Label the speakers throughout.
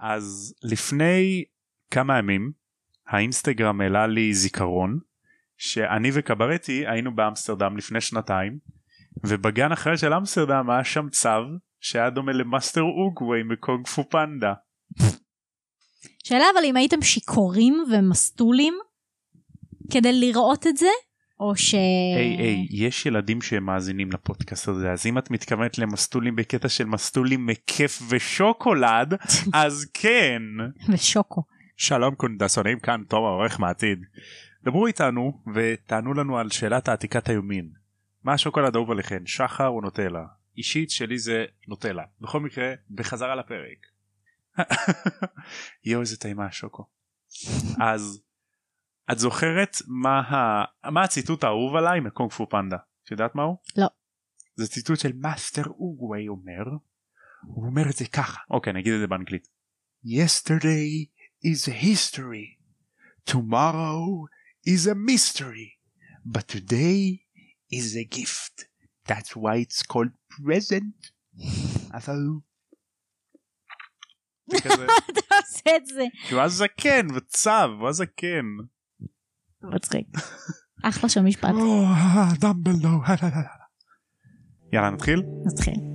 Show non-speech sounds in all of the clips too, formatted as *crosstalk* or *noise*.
Speaker 1: אז לפני כמה ימים האינסטגרם העלה לי זיכרון שאני וחברתי היינו באמסטרדם לפני שנתיים ובגן אחר של אמסטרדם היה שם צב שהיה דומה למאסטר אוגווי מקונג פו פנדה.
Speaker 2: שאלה אבל אם הייתם שיכורים ומסטולים כדי לראות את זה, או ש...
Speaker 1: היי היי יש ילדים שמאזינים לפודקאסט הזה אז אם את מתכוונת למסטולים בקטע של מסטולים מכיף ושוקולד *laughs* אז כן.
Speaker 2: ושוקו.
Speaker 1: שלום קונדסונים כאן תום העורך מעתיד. דברו איתנו ותענו לנו על שאלת העתיקת היומין. מה השוקולד האהוב עליכם שחר או נוטלה? אישית שלי זה נוטלה. בכל מקרה בחזרה לפרק. *laughs* יואו איזה טעימה השוקו. אז את זוכרת מה, ה... מה הציטוט האהוב עליי מקונג פו פנדה? את יודעת מה הוא?
Speaker 2: לא.
Speaker 1: זה ציטוט של מאסטר אוגווי אומר. הוא אומר את זה ככה. אוקיי נגיד את זה באנגלית. Yesterday is a history. Tomorrow is a mystery. But today is a gift. That's why it's called present. *laughs* כזה, *laughs*
Speaker 2: אתה עושה את זה.
Speaker 1: כי הוא היה זקן וצב, הוא היה זקן.
Speaker 2: מצחיק. אחלה של משפט.
Speaker 1: דמבלדור. יאללה נתחיל?
Speaker 2: נתחיל.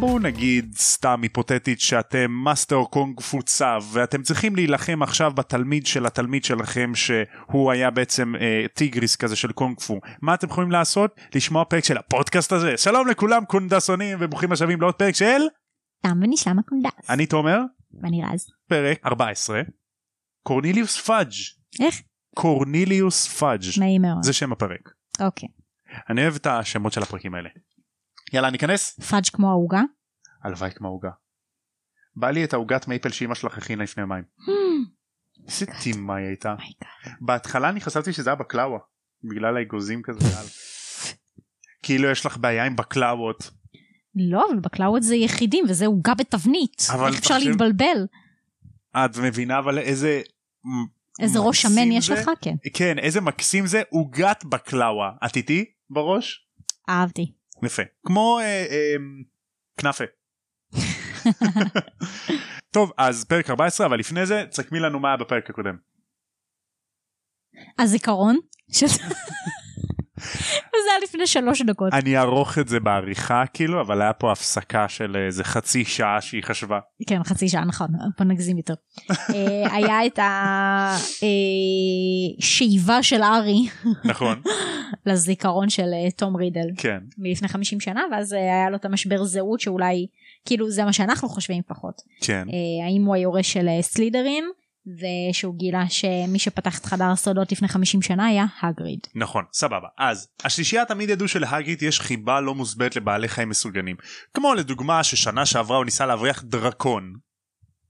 Speaker 1: בואו נגיד סתם היפותטית שאתם מאסטר קונג פו צב ואתם צריכים להילחם עכשיו בתלמיד של התלמיד שלכם שהוא היה בעצם אה, טיגריס כזה של קונג פו מה אתם יכולים לעשות לשמוע פרק של הפודקאסט הזה שלום לכולם קונדסונים וברוכים השבים לעוד פרק של
Speaker 2: תם ונשלם הקונדס.
Speaker 1: אני תומר
Speaker 2: ואני רז.
Speaker 1: פרק 14 קורניליוס פאג'
Speaker 2: איך?
Speaker 1: קורניליוס פאג'
Speaker 2: נעים מאוד.
Speaker 1: זה שם הפרק
Speaker 2: אוקיי.
Speaker 1: אני אוהב את השמות של הפרקים האלה יאללה ניכנס
Speaker 2: פאג' כמו העוגה.
Speaker 1: הלוואי כמו עוגה. בא לי את העוגת מייפל שאמא שלך הכינה לפני יומיים. איזה טעימה היא הייתה.
Speaker 2: Oh
Speaker 1: בהתחלה אני חשבתי שזה היה בקלאווה. בגלל האגוזים כזה. כאילו יש לך בעיה עם בקלאוות.
Speaker 2: לא, אבל בקלאוות זה יחידים וזה עוגה בתבנית. איך אפשר להתבלבל?
Speaker 1: את מבינה אבל איזה...
Speaker 2: איזה ראש שמן יש? לך? כן.
Speaker 1: כן איזה מקסים זה עוגת בקלאווה. את איתי בראש?
Speaker 2: אהבתי.
Speaker 1: יפה. כמו אה, אה, כנאפה. *laughs* טוב אז פרק 14 אבל לפני זה תסכמי לנו מה היה בפרק הקודם.
Speaker 2: הזיכרון. *laughs* וזה היה לפני שלוש דקות.
Speaker 1: אני אערוך את זה בעריכה כאילו אבל היה פה הפסקה של איזה חצי שעה שהיא חשבה.
Speaker 2: כן, חצי שעה, נכון, בוא נגזים יותר. *laughs* אה, היה את השאיבה של ארי
Speaker 1: נכון *laughs*
Speaker 2: לזיכרון של אה, תום רידל
Speaker 1: כן
Speaker 2: מלפני 50 שנה, ואז אה, היה לו את המשבר זהות שאולי, כאילו זה מה שאנחנו חושבים פחות.
Speaker 1: כן
Speaker 2: אה, האם הוא היורש של אה, סלידרין, ושהוא גילה שמי שפתח את חדר הסודות לפני 50 שנה היה הגריד.
Speaker 1: נכון סבבה אז השלישייה תמיד ידעו שלהגריד יש חיבה לא מוסברת לבעלי חיים מסוגנים כמו לדוגמה ששנה שעברה הוא ניסה להבריח דרקון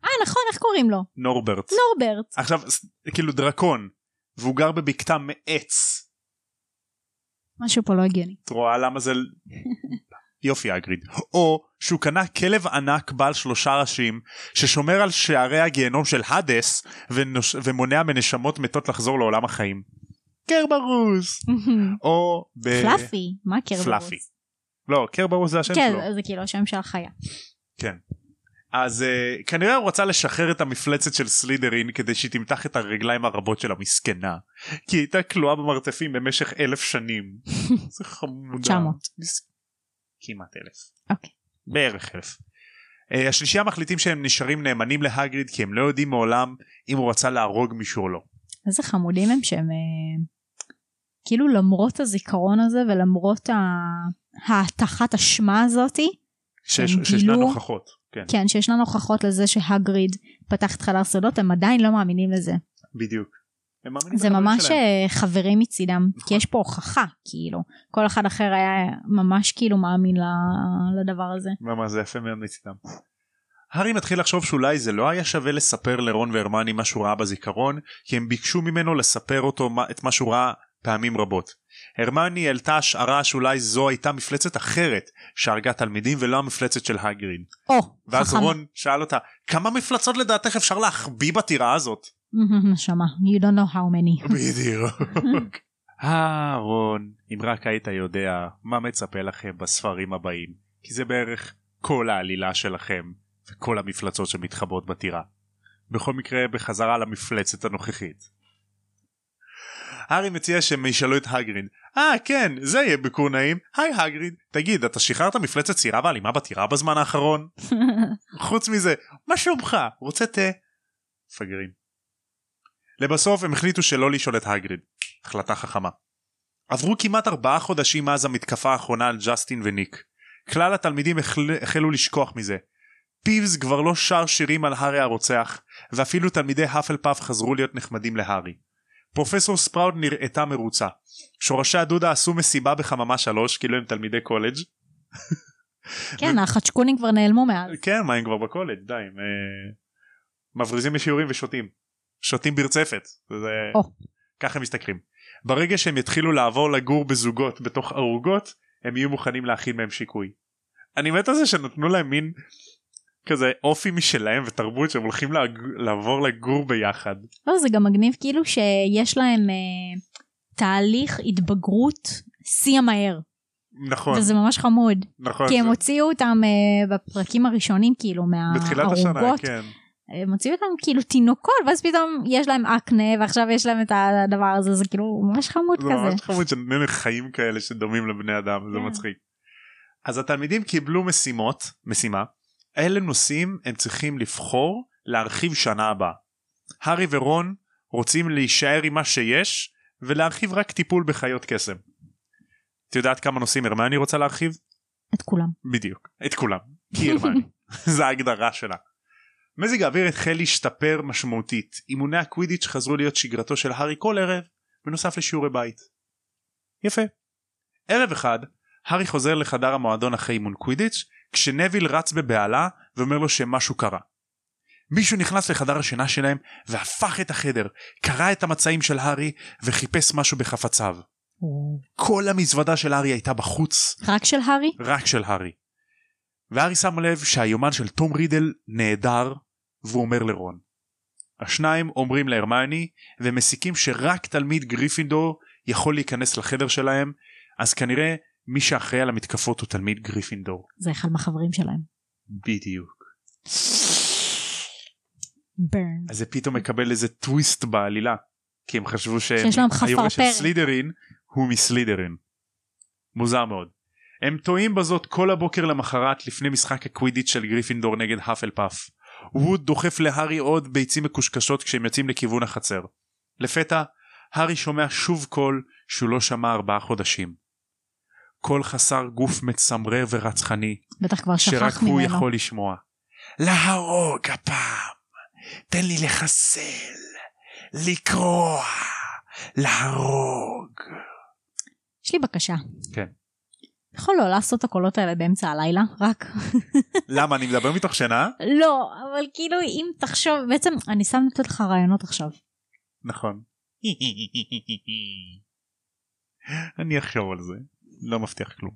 Speaker 2: אה נכון, איך קוראים לו?
Speaker 1: נורברט
Speaker 2: נורברט.
Speaker 1: עכשיו כאילו דרקון והוא גר בבקתה מעץ
Speaker 2: משהו פה לא הגיוני.
Speaker 1: את רואה למה זה יופי אגריד או שהוא קנה כלב ענק בעל שלושה ראשים ששומר על שערי הגיהנום של האדס ונוש... ומונע מנשמות מתות לחזור לעולם החיים. קרברוס *laughs* או ב...
Speaker 2: פלאפי, מה קרברוס?
Speaker 1: פלאפי. לא קרברוס זה השם
Speaker 2: כן,
Speaker 1: שלו.
Speaker 2: זה כאילו השם של החיה.
Speaker 1: כן. אז uh, כנראה הוא רצה לשחרר את המפלצת של סלידרין כדי שהיא תמתח את הרגליים הרבות של המסכנה. כי היא הייתה כלואה במרתפים במשך אלף שנים. *laughs* זה חמודה.
Speaker 2: 900.
Speaker 1: מס- כמעט אלף.
Speaker 2: אוקיי.
Speaker 1: בערך אלף. Uh, השלישייה מחליטים שהם נשארים נאמנים להגריד כי הם לא יודעים מעולם אם הוא רצה להרוג מישהו או לא.
Speaker 2: איזה חמודים הם שהם אה, כאילו למרות הזיכרון הזה ולמרות ה- ההטחת אשמה הזאתי,
Speaker 1: שיש,
Speaker 2: הם
Speaker 1: שישנן
Speaker 2: גילו-
Speaker 1: הוכחות. כן,
Speaker 2: כן שישנן הוכחות לזה שהגריד פתח את חדר סודות הם עדיין לא מאמינים לזה.
Speaker 1: בדיוק. הם מאמינים
Speaker 2: זה ממש
Speaker 1: שלהם.
Speaker 2: אה, חברים מצידם כי
Speaker 1: נכון.
Speaker 2: יש פה הוכחה כאילו כל אחד אחר היה ממש כאילו מאמין לדבר הזה.
Speaker 1: ממש זה יפה מאוד מצידם. הארי מתחיל לחשוב שאולי זה לא היה שווה לספר לרון והרמני מה שהוא ראה בזיכרון כי הם ביקשו ממנו לספר אותו את מה שהוא ראה פעמים רבות. הרמני העלתה השערה שאולי זו הייתה מפלצת אחרת שהרגה תלמידים ולא המפלצת של הגריד.
Speaker 2: או,
Speaker 1: ואז
Speaker 2: חכמה.
Speaker 1: רון שאל אותה כמה מפלצות לדעתך אפשר להחביא בטירה הזאת?
Speaker 2: נשמה, you don't know how many.
Speaker 1: בדיוק. *laughs* אה רון אם רק היית יודע מה מצפה לכם בספרים הבאים כי זה בערך כל העלילה שלכם וכל המפלצות שמתחבאות בטירה. בכל מקרה בחזרה למפלצת הנוכחית. הארי מציע שהם ישאלו את הגריד אה כן זה יהיה ביקור נעים היי הגריד תגיד אתה שחררת מפלצת צעירה ואלימה בטירה בזמן האחרון? *laughs* חוץ מזה מה שלומך רוצה תה? מפגרים. לבסוף הם החליטו שלא לשאול את הגריד החלטה חכמה. עברו כמעט ארבעה חודשים מאז המתקפה האחרונה על ג'סטין וניק. כלל התלמידים החל... החלו לשכוח מזה. פיבס כבר לא שר שירים על הארי הרוצח, ואפילו תלמידי האפל פאף חזרו להיות נחמדים להארי. פרופסור ספראוד נראתה מרוצה. שורשי הדודא עשו מסיבה בחממה שלוש, כאילו הם תלמידי קולג'.
Speaker 2: כן, החדשקונים כבר נעלמו מאז.
Speaker 1: כן, מה הם כבר בקולג', די, הם אה, מבריזים משיעורים ושותים. שותים ברצפת. זה...
Speaker 2: או.
Speaker 1: ככה הם משתכרים. ברגע שהם יתחילו לעבור לגור בזוגות בתוך ערוגות, הם יהיו מוכנים להכין מהם שיקוי. אני מת על זה שנתנו להם מין כזה אופי משלהם ותרבות שהם הולכים להג... לעבור לגור ביחד.
Speaker 2: לא, זה גם מגניב כאילו שיש להם אה, תהליך התבגרות שיא המהר.
Speaker 1: נכון,
Speaker 2: וזה ממש חמוד.
Speaker 1: נכון.
Speaker 2: כי הם
Speaker 1: זה-
Speaker 2: הוציאו אותם אה, בפרקים הראשונים כאילו
Speaker 1: בתחילת השנה,
Speaker 2: מהערוגות.
Speaker 1: כן.
Speaker 2: הם הוציאו אותם כאילו תינוקות ואז פתאום יש להם אקנה ועכשיו יש להם את הדבר הזה זה כאילו ממש חמוד
Speaker 1: זה
Speaker 2: כזה.
Speaker 1: ממש חמוד לך חיים כאלה שדומים לבני אדם, זה
Speaker 2: כן.
Speaker 1: מצחיק. אז התלמידים קיבלו משימות, משימה, אלה נושאים הם צריכים לבחור להרחיב שנה הבאה. הארי ורון רוצים להישאר עם מה שיש ולהרחיב רק טיפול בחיות קסם. את יודעת כמה נושאים הרמני רוצה להרחיב?
Speaker 2: את כולם.
Speaker 1: בדיוק, את כולם. כי הרמני. *laughs* זה ההגדרה שלה. מזג האוויר החל להשתפר משמעותית. אימוני הקווידיץ' חזרו להיות שגרתו של הארי כל ערב, בנוסף לשיעורי בית. יפה. ערב אחד, הארי חוזר לחדר המועדון אחרי אימון קווידיץ', כשנביל רץ בבהלה ואומר לו שמשהו קרה. מישהו נכנס לחדר השינה שלהם והפך את החדר, קרע את המצעים של הארי וחיפש משהו בחפציו. כל המזוודה של הארי הייתה בחוץ,
Speaker 2: רק של הארי?
Speaker 1: רק של הארי. והארי שם לב שהיומן של תום רידל נעדר והוא אומר לרון. השניים אומרים להרמני ומסיקים שרק תלמיד גריפינדור יכול להיכנס לחדר שלהם אז כנראה מי שאחראי על המתקפות הוא תלמיד גריפינדור.
Speaker 2: זה אחד מהחברים שלהם.
Speaker 1: בדיוק.
Speaker 2: burn.
Speaker 1: אז זה פתאום מקבל איזה טוויסט בעלילה כי הם חשבו שהיורש של. סלידרין הוא מסלידרין. מוזר מאוד. הם טועים בזאת כל הבוקר למחרת לפני משחק הקווידיץ' של גריפינדור נגד האפל פאף. ווד דוחף להארי עוד ביצים מקושקשות כשהם יוצאים לכיוון החצר. לפתע הארי שומע שוב קול שהוא לא שמע ארבעה חודשים. קול חסר גוף מצמרר ורצחני
Speaker 2: בטח כבר
Speaker 1: שרק
Speaker 2: שכח
Speaker 1: הוא
Speaker 2: ממנו.
Speaker 1: יכול לשמוע. להרוג הפעם, תן לי לחסל, לקרוע, להרוג.
Speaker 2: יש לי בקשה.
Speaker 1: כן.
Speaker 2: יכול לא לעשות את הקולות האלה באמצע הלילה? רק.
Speaker 1: למה אני מדבר מתוך שינה?
Speaker 2: לא, אבל כאילו אם תחשוב, בעצם אני שם לתת לך רעיונות עכשיו.
Speaker 1: נכון. *laughs* אני אחשוב על זה, לא מבטיח כלום.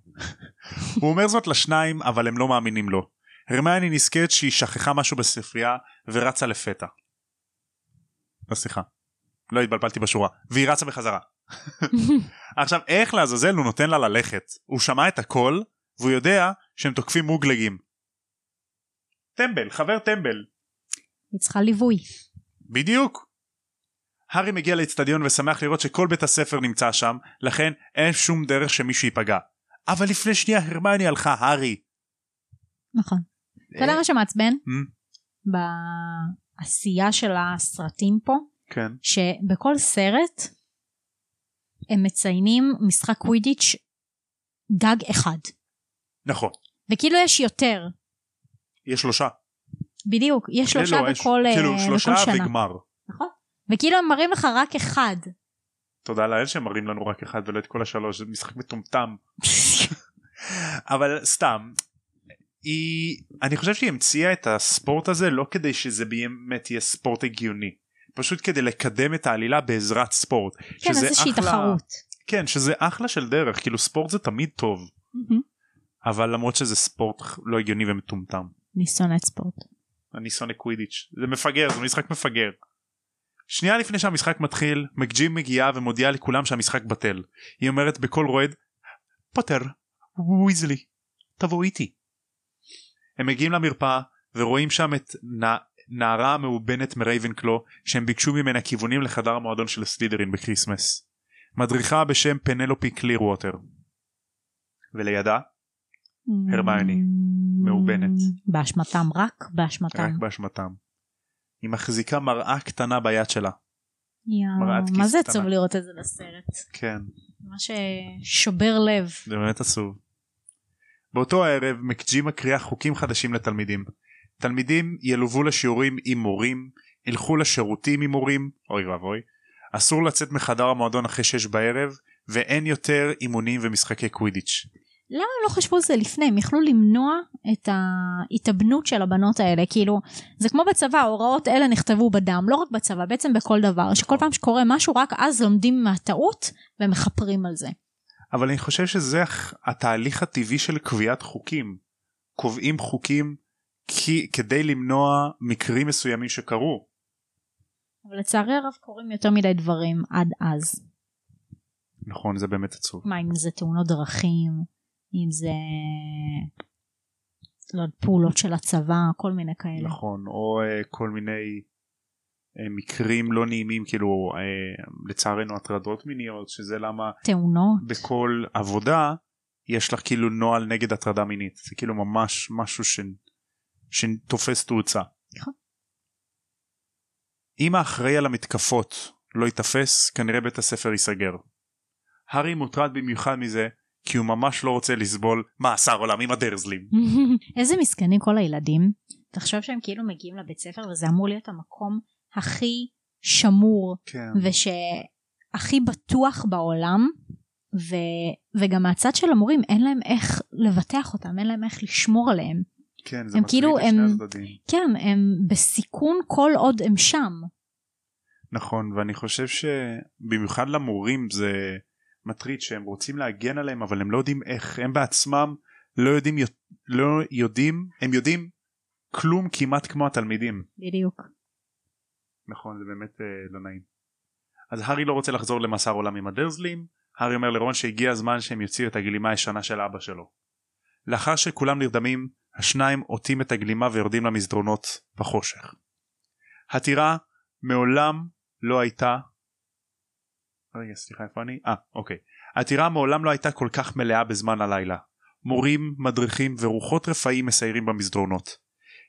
Speaker 1: *laughs* הוא אומר זאת לשניים אבל הם לא מאמינים לו. הרמני נזכרת שהיא שכחה משהו בספרייה ורצה לפתע. לא סליחה. לא התבלבלתי בשורה. והיא רצה בחזרה. *laughs* עכשיו איך לעזאזל הוא נותן לה ללכת? הוא שמע את הכל והוא יודע שהם תוקפים מוגלגים. טמבל, חבר טמבל.
Speaker 2: היא צריכה ליווי.
Speaker 1: בדיוק. הארי מגיע לאצטדיון ושמח לראות שכל בית הספר נמצא שם, לכן אין שום דרך שמישהו ייפגע. אבל לפני שנייה הרמני הלכה, הארי.
Speaker 2: נכון. אתה יודע מה שמעצבן? בעשייה של הסרטים פה,
Speaker 1: כן.
Speaker 2: שבכל סרט הם מציינים משחק קווידיץ' גג אחד.
Speaker 1: נכון.
Speaker 2: וכאילו יש יותר.
Speaker 1: יש שלושה.
Speaker 2: בדיוק, יש שלושה
Speaker 1: לא, יש-
Speaker 2: בכל, אה,
Speaker 1: כאילו
Speaker 2: בכל
Speaker 1: שלושה
Speaker 2: שנה.
Speaker 1: וגמר.
Speaker 2: נכון. וכאילו הם מראים לך רק אחד.
Speaker 1: תודה לאל שהם מראים לנו רק אחד ולא את כל השלוש, זה משחק מטומטם. *laughs* אבל סתם. היא אני חושב שהיא המציאה את הספורט הזה לא כדי שזה באמת יהיה ספורט הגיוני פשוט כדי לקדם את העלילה בעזרת ספורט
Speaker 2: כן, איזושהי
Speaker 1: אחלה-
Speaker 2: תחרות.
Speaker 1: כן שזה אחלה של דרך כאילו ספורט זה תמיד טוב אבל למרות שזה ספורט לא הגיוני ומטומטם.
Speaker 2: אני שונאת ספורט.
Speaker 1: אני שונא קווידיץ' זה מפגר זה משחק מפגר. שנייה לפני שהמשחק מתחיל מקג'י מגיעה ומודיעה לכולם שהמשחק בטל. היא אומרת בקול רועד פוטר ויזלי תבוא איתי. הם מגיעים למרפאה ורואים שם את. נערה מאובנת מרייבנקלו שהם ביקשו ממנה כיוונים לחדר המועדון של סלידרין בקריסמס. מדריכה בשם פנלופי קליר ווטר. ולידה הרמיוני, מאובנת.
Speaker 2: באשמתם רק באשמתם.
Speaker 1: רק באשמתם. היא מחזיקה מראה קטנה ביד שלה. מראת
Speaker 2: יואו, מה זה. עצוב לראות את זה בסרט?
Speaker 1: כן.
Speaker 2: ממש שובר לב.
Speaker 1: זה באמת עצוב. באותו הערב מקג'י מקריאה חוקים חדשים לתלמידים. תלמידים ילוו לשיעורים עם מורים, ילכו לשירותים עם מורים, אוי ואבוי, אסור לצאת מחדר המועדון אחרי שש בערב, ואין יותר אימונים ומשחקי קווידיץ'.
Speaker 2: למה הם לא חשבו על זה לפני? הם יכלו למנוע את ההתאבנות של הבנות האלה. כאילו, זה כמו בצבא, ההוראות אלה נכתבו בדם, לא רק בצבא, בעצם בכל דבר. שכל פעם שקורה משהו, רק אז לומדים מהטעות ומכפרים על זה.
Speaker 1: אבל אני חושב שזה התהליך הטבעי של קביעת חוקים. קובעים חוקים כי, כדי למנוע מקרים מסוימים שקרו.
Speaker 2: אבל לצערי הרב קורים יותר מדי דברים עד אז.
Speaker 1: נכון זה באמת עצוב.
Speaker 2: מה, אם זה תאונות דרכים, אם זה... לא פעולות של הצבא, כל מיני כאלה.
Speaker 1: נכון או uh, כל מיני uh, מקרים לא נעימים כאילו uh, לצערנו הטרדות מיניות שזה למה
Speaker 2: תאונות.
Speaker 1: בכל עבודה יש לך כאילו נוהל נגד הטרדה מינית זה כאילו ממש משהו. שתופס תאוצה.
Speaker 2: נכון.
Speaker 1: אם האחראי על המתקפות לא ייתפס כנראה בית הספר ייסגר. הארי מוטרד במיוחד מזה כי הוא ממש לא רוצה לסבול מאסר עולם עם הדרזלים. *laughs*
Speaker 2: איזה מסכנים כל הילדים. תחשוב שהם כאילו מגיעים לבית ספר וזה אמור להיות המקום הכי שמור
Speaker 1: כן.
Speaker 2: ושהכי בטוח בעולם ו... וגם מהצד של המורים אין להם איך לבטח אותם אין להם איך לשמור עליהם
Speaker 1: כן זה
Speaker 2: הם
Speaker 1: מטריד
Speaker 2: כאילו,
Speaker 1: לשני
Speaker 2: הם-
Speaker 1: הצדדים.
Speaker 2: כן הם בסיכון כל עוד הם שם
Speaker 1: נכון ואני חושב שבמיוחד למורים זה מטריד שהם רוצים להגן עליהם אבל הם לא יודעים איך הם בעצמם לא יודעים לא יודעים הם יודעים כלום כמעט כמו התלמידים
Speaker 2: בדיוק
Speaker 1: נכון זה באמת אה, לא נעים. אז הארי לא רוצה לחזור למאסר עולם עם הדרזלים הארי אומר לרון שהגיע הזמן שהם יוציאו את הגלימה הישנה של אבא שלו. לאחר שכולם נרדמים השניים עוטים את הגלימה ויורדים למסדרונות בחושך. הטירה מעולם לא הייתה רגע סליחה איפה אני? אה אוקיי. הטירה מעולם לא הייתה כל כך מלאה בזמן הלילה. מורים, מדריכים ורוחות רפאים מסיירים במסדרונות.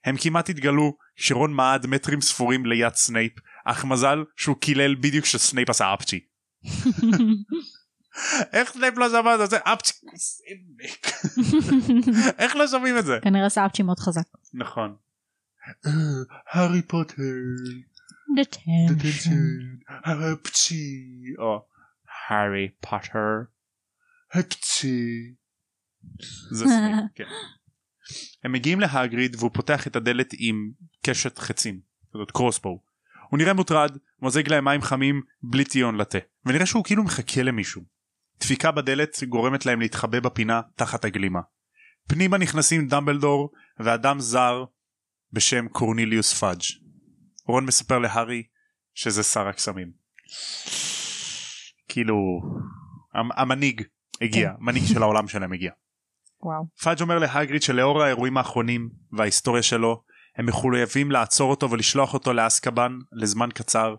Speaker 1: הם כמעט התגלו כשרון מעד מטרים ספורים ליד סנייפ, אך מזל שהוא קילל בדיוק כשסנייפ עשה אפצ'י. *laughs* איך סנייפ לא שמע את זה? אפצ'י. *laughs* איך לא שומעים את זה?
Speaker 2: כנראה שאפצ'י מאוד חזק.
Speaker 1: נכון. אה, הארי פוטר.
Speaker 2: detention.
Speaker 1: הפצ'י. או הארי פוטר. הפצ'י. זה סנייפ, *laughs* כן. הם מגיעים להגריד והוא פותח את הדלת עם קשת חצים, זאת קרוסבו. הוא נראה מוטרד, מוזג להם מים חמים בלי טיון לתה, ונראה שהוא כאילו מחכה למישהו. דפיקה בדלת גורמת להם להתחבא בפינה תחת הגלימה. פנימה נכנסים דמבלדור ואדם זר בשם קורניליוס פאג'. רון מספר להארי שזה שר הקסמים. כאילו המ- המנהיג הגיע, מנהיג של העולם שלהם הגיע.
Speaker 2: וואו.
Speaker 1: פאג' אומר להגריד שלאור האירועים האחרונים וההיסטוריה שלו הם מחויבים לעצור אותו ולשלוח אותו לאסקבן לזמן קצר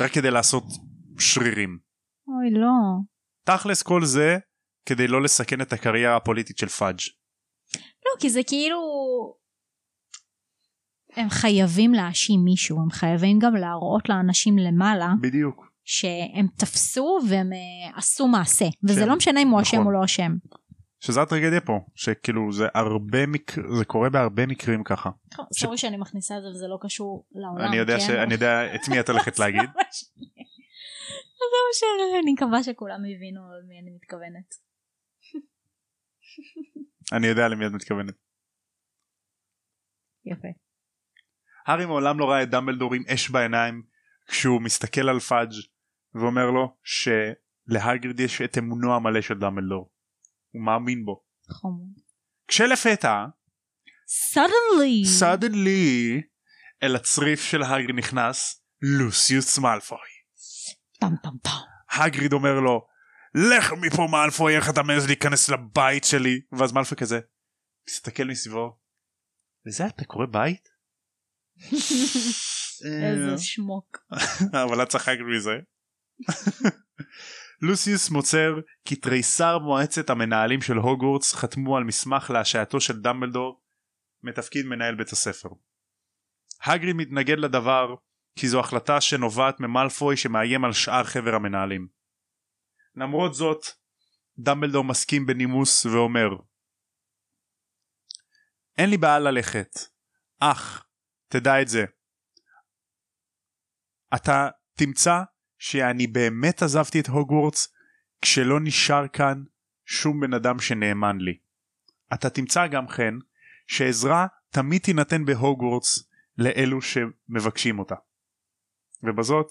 Speaker 1: רק כדי לעשות שרירים.
Speaker 2: אוי לא.
Speaker 1: תכלס כל זה כדי לא לסכן את הקריירה הפוליטית של פאג'.
Speaker 2: לא כי זה כאילו הם חייבים להאשים מישהו הם חייבים גם להראות לאנשים למעלה
Speaker 1: בדיוק.
Speaker 2: שהם תפסו והם אה, עשו מעשה וזה
Speaker 1: כן,
Speaker 2: לא משנה אם הוא אשם
Speaker 1: נכון.
Speaker 2: או לא אשם.
Speaker 1: שזה הטרגדיה פה שכאילו זה הרבה מקר... זה קורה בהרבה מקרים ככה.
Speaker 2: סורי שאני מכניסה את זה וזה לא קשור לעולם.
Speaker 1: אני יודע
Speaker 2: כן?
Speaker 1: ש... אני יודע את מי את הולכת *laughs* להגיד.
Speaker 2: זה מה שאני מקווה שכולם הבינו למי אני מתכוונת.
Speaker 1: אני יודע למי את מתכוונת.
Speaker 2: יפה.
Speaker 1: הארי מעולם לא ראה את דמבלדור עם אש בעיניים כשהוא מסתכל על פאג' ואומר לו ש... להגריד יש את אמונו המלא של דמבלדור. הוא מאמין בו.
Speaker 2: חמוד.
Speaker 1: כשלפתע,
Speaker 2: suddenly
Speaker 1: suddenly, אל הצריף של הגריד נכנס לוסיוס מאלפוי.
Speaker 2: טם טם טם.
Speaker 1: הגריד אומר לו לך מפה מאלפוי איך אתה מעז להיכנס לבית שלי ואז מאלפוי כזה מסתכל מסביבו. לזה אתה קורא בית?
Speaker 2: איזה *laughs* שמוק.
Speaker 1: אבל את צחקת מזה. לוסיוס מוצר כי תריסר מועצת המנהלים של הוגוורטס חתמו על מסמך להשעייתו של דמבלדור מתפקיד מנהל בית הספר. הגריד מתנגד לדבר כי זו החלטה שנובעת ממלפוי שמאיים על שאר חבר המנהלים. למרות זאת דמבלדור מסכים בנימוס ואומר אין לי בעיה ללכת אך תדע את זה אתה תמצא שאני באמת עזבתי את הוגוורטס כשלא נשאר כאן שום בן אדם שנאמן לי. אתה תמצא גם כן שעזרה תמיד תינתן בהוגוורטס לאלו שמבקשים אותה. ובזאת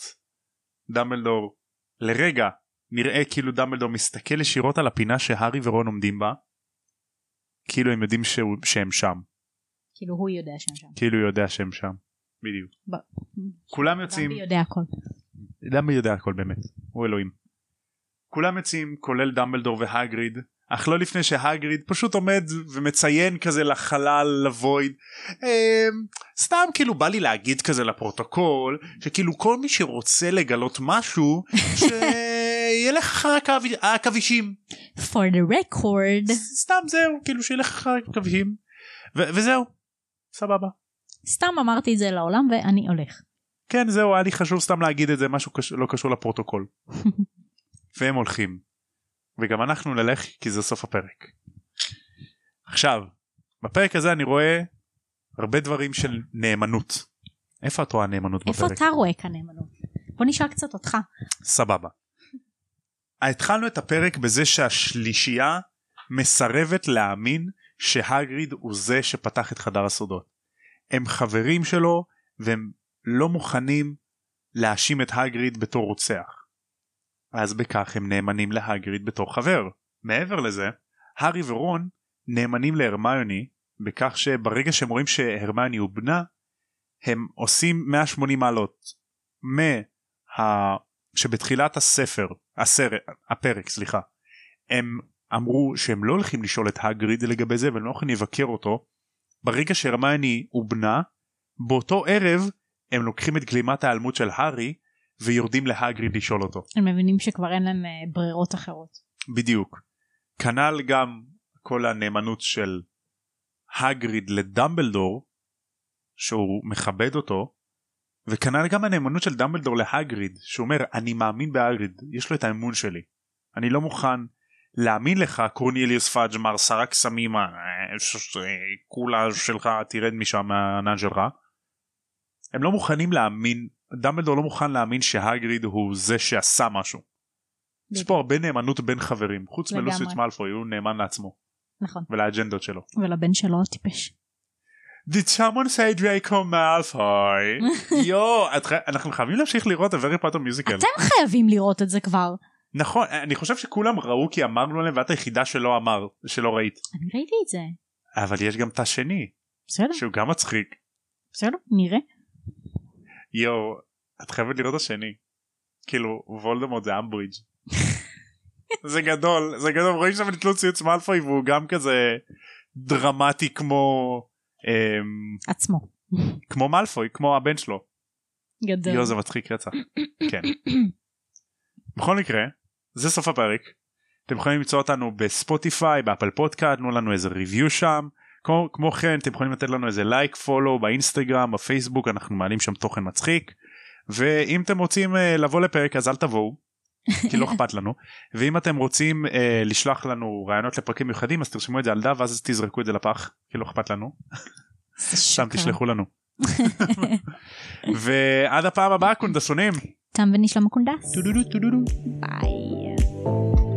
Speaker 1: דמבלדור לרגע נראה כאילו דמבלדור מסתכל ישירות על הפינה שהארי ורון עומדים בה כאילו הם יודעים שהוא, שהם שם
Speaker 2: כאילו הוא יודע שהם שם.
Speaker 1: כאילו הוא יודע שהם שם בדיוק
Speaker 2: ב-
Speaker 1: כולם יוצאים
Speaker 2: דמבי יודע הכל.
Speaker 1: דמבלדור יודע הכל באמת הוא אלוהים. כולם יוצאים כולל דמבלדור והגריד אך לא לפני שהגריד פשוט עומד ומציין כזה לחלל לוויד. אמ, סתם כאילו בא לי להגיד כזה לפרוטוקול שכאילו כל מי שרוצה לגלות משהו *laughs* שילך אחרי הקו- העכבישים
Speaker 2: for the record.
Speaker 1: סתם זהו כאילו שילך אחרי העכבישים וזהו. סבבה.
Speaker 2: סתם אמרתי את זה לעולם ואני הולך.
Speaker 1: כן זהו היה לי חשוב סתם להגיד את זה משהו קש... לא קשור לפרוטוקול. *laughs* והם הולכים וגם אנחנו נלך כי זה סוף הפרק. עכשיו בפרק הזה אני רואה הרבה דברים של נאמנות. איפה את רואה נאמנות
Speaker 2: איפה
Speaker 1: בפרק?
Speaker 2: אתה רואה כאן נאמנות? בוא נשאל קצת אותך.
Speaker 1: סבבה. התחלנו את הפרק בזה שהשלישייה מסרבת להאמין שהגריד הוא זה שפתח את חדר הסודות. הם חברים שלו והם לא מוכנים להאשים את הגריד בתור רוצח. אז בכך הם נאמנים להגריד בתור חבר. מעבר לזה, הארי ורון נאמנים להרמיוני בכך שברגע שהם רואים שהרמיוני הוא בנה, הם עושים 180 מעלות. מה... שבתחילת הספר, הסרט, הפרק סליחה, הם אמרו שהם לא הולכים לשאול את הגריד לגבי זה והם לא הולכים לבקר אותו. ברגע שהרמיוני הוא בנה, באותו ערב הם לוקחים את גלימת ההיעלמות של הארי ויורדים להגריד לשאול אותו.
Speaker 2: הם מבינים שכבר אין להם אה, ברירות אחרות.
Speaker 1: בדיוק. כנ"ל גם כל הנאמנות של הגריד לדמבלדור שהוא מכבד אותו וכנ"ל גם הנאמנות של דמבלדור להגריד שהוא אומר אני מאמין בהגריד יש לו את האמון שלי אני לא מוכן להאמין לך קורניליוס פאג' מר שר הקסמים אה, כולה שלך תרד משם מהענן שלך הם לא מוכנים להאמין דמבלדור לא מוכן להאמין שהגריד הוא זה שעשה משהו יש פה הרבה נאמנות בין חברים חוץ
Speaker 2: לגמרי.
Speaker 1: מלוסיוס מאלפוי הוא נאמן לעצמו
Speaker 2: נכון.
Speaker 1: ולאג'נדות שלו.
Speaker 2: ולבן שלו הטיפש.
Speaker 1: Did someone say Draco Malfoy? *laughs* יואו אנחנו חייבים להמשיך לראות את הוורי פוטר מיוזיקל.
Speaker 2: אתם חייבים לראות את זה כבר.
Speaker 1: נכון אני חושב שכולם ראו כי אמרנו להם ואת היחידה שלא אמר שלא ראית
Speaker 2: אני ראיתי את זה.
Speaker 1: אבל יש גם את השני
Speaker 2: בסדר.
Speaker 1: שהוא גם מצחיק
Speaker 2: בסדר. נראה.
Speaker 1: יואו את חייבת לראות השני. כאילו וולדמורט זה אמברידג'. זה גדול זה גדול רואים שם את לוציוס מאלפוי והוא גם כזה דרמטי כמו אמ,
Speaker 2: עצמו.
Speaker 1: כמו מאלפוי כמו הבן שלו.
Speaker 2: גדול.
Speaker 1: יואו זה מצחיק רצח. כן. בכל מקרה זה סוף הפרק. אתם יכולים למצוא אותנו בספוטיפיי באפל פודקאסט תנו לנו איזה review שם. כמו, כמו כן אתם יכולים לתת לנו איזה לייק follow באינסטגרם בפייסבוק אנחנו מעלים שם תוכן מצחיק. ואם אתם רוצים uh, לבוא לפרק אז אל תבואו. כי לא *laughs* אכפת לנו ואם אתם רוצים uh, לשלוח לנו רעיונות לפרקים מיוחדים אז תרשמו את זה על דף ואז תזרקו את זה לפח כי לא אכפת לנו *laughs* סתם
Speaker 2: שקר.
Speaker 1: תשלחו לנו. *laughs* ועד הפעם הבאה קונדסונים.
Speaker 2: תם ונשלם הקונדס. ביי.